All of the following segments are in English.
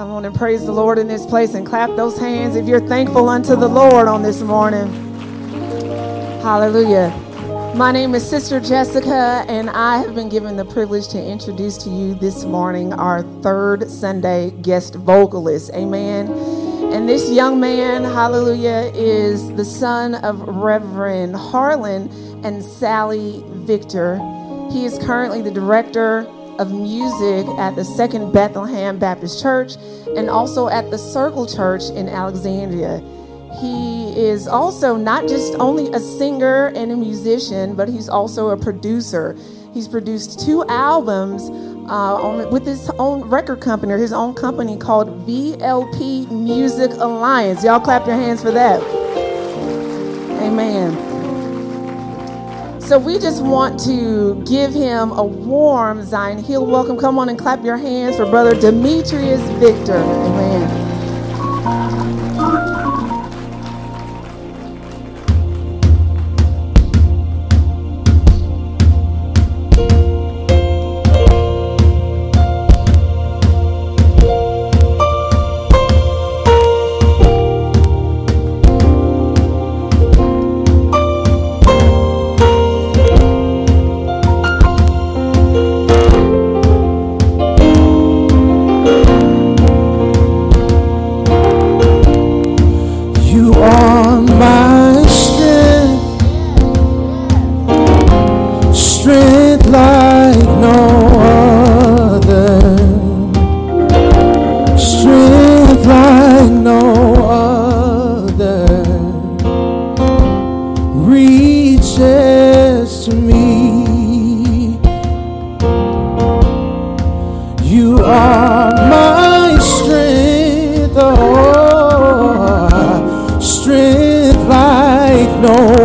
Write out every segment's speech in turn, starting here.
Come on and praise the Lord in this place and clap those hands if you're thankful unto the Lord on this morning. Hallelujah. My name is Sister Jessica, and I have been given the privilege to introduce to you this morning our third Sunday guest vocalist. Amen. And this young man, hallelujah, is the son of Reverend Harlan and Sally Victor. He is currently the director of music at the Second Bethlehem Baptist Church and also at the Circle Church in Alexandria. He is also not just only a singer and a musician, but he's also a producer. He's produced two albums uh, on, with his own record company, or his own company called VLP Music Alliance. Y'all clap your hands for that. Amen. So we just want to give him a warm Zion Hill welcome. Come on and clap your hands for Brother Demetrius Victor. Amen. like no other, strength like no other reaches to me. You are my strength, oh, strength like no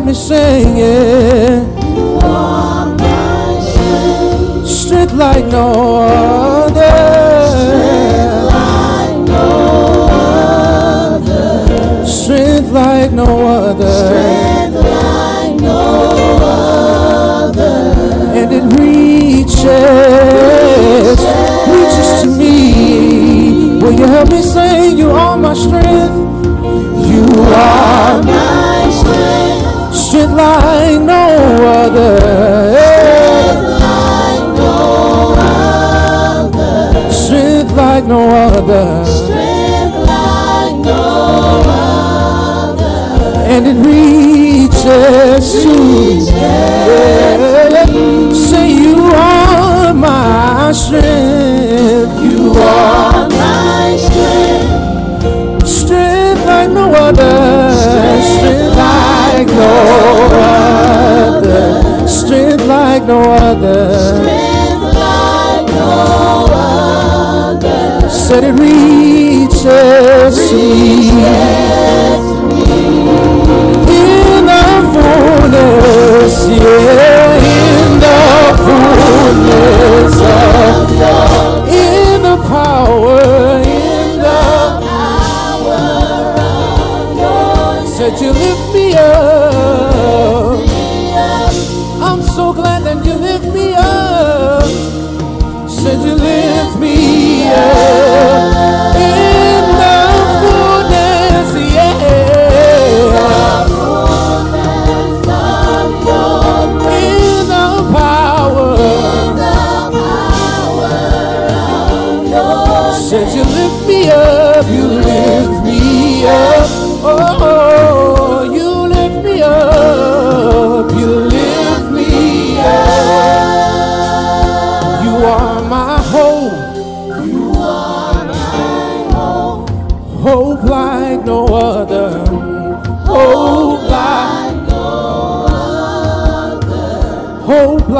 got me singing. Strength like no other. Strength like no other. And it reaches, to yeah. Say you are my strength. You are my strength. Strength like no other. Strength, strength like no other. Strength like no other. said it reaches, me. in the fullness, yeah, in the fullness of love, in the power, in the power of your said you lift me up.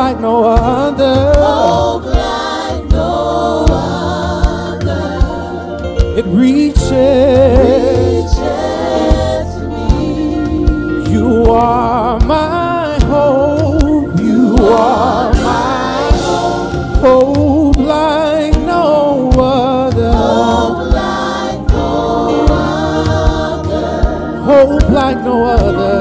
like no other. Hope like no other. It reaches, reaches me. You are my hope. You, you are, are my hope. Hope like no other. Hope like no other. Hope like no other.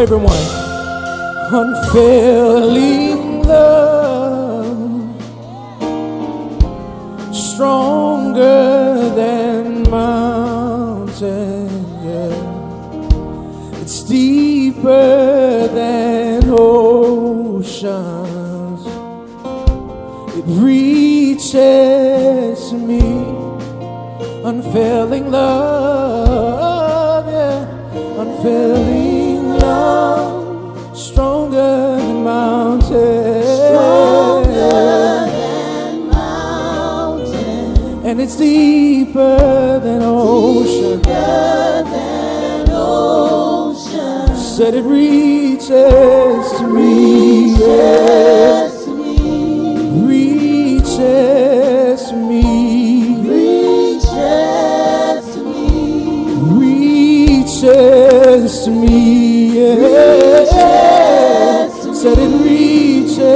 Favorite one. Unfailing love, stronger than mountain. Yeah. It's deeper than oceans. It reaches me. Unfailing love, yeah. Unfailing it's deeper than ocean. Said it reaches to me. yeah. Reaches to me. Reaches to me. yeah. Said it reaches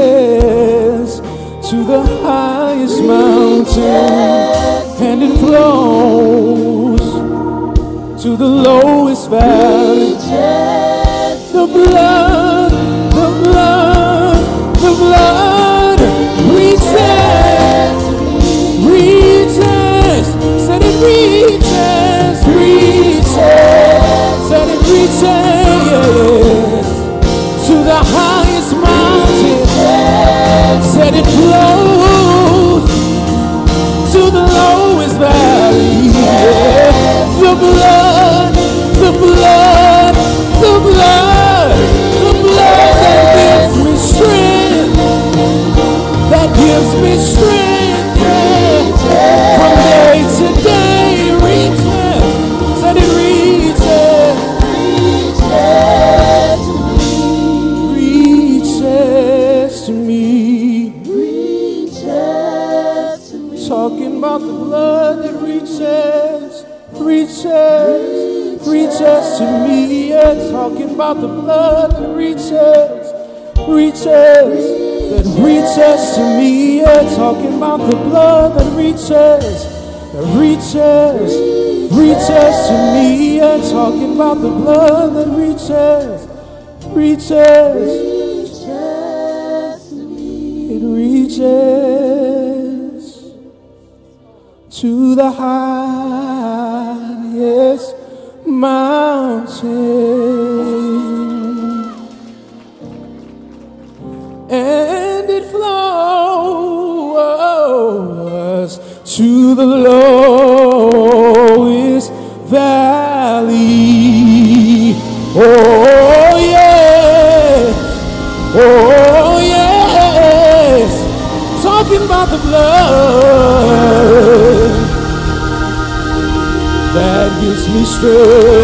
to the highest mountain. And it flows to the lowest valley. The blood, reaches, reaches, to me. Yeah, talking about the blood that reaches, reaches, that reaches to me. Yeah, talking about the blood that reaches, that reaches, reaches to me. Yeah, talking about the blood that reaches, reaches. It reaches to the highest mountain and it flows to the lowest gives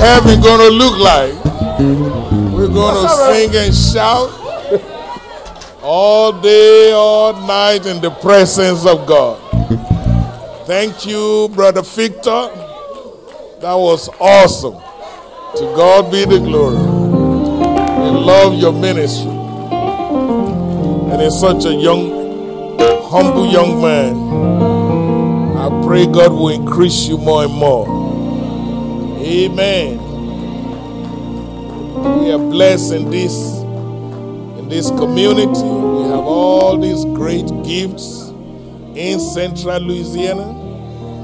heaven gonna look like. We're gonna sing and shout all day, all night in the presence of God. Thank you, Brother Victor. That was awesome. To God be the glory. We love your ministry. And he's such a young, humble young man. I pray God will increase you more and more. Amen. We are blessed in this in this community. We have all these great gifts in central Louisiana.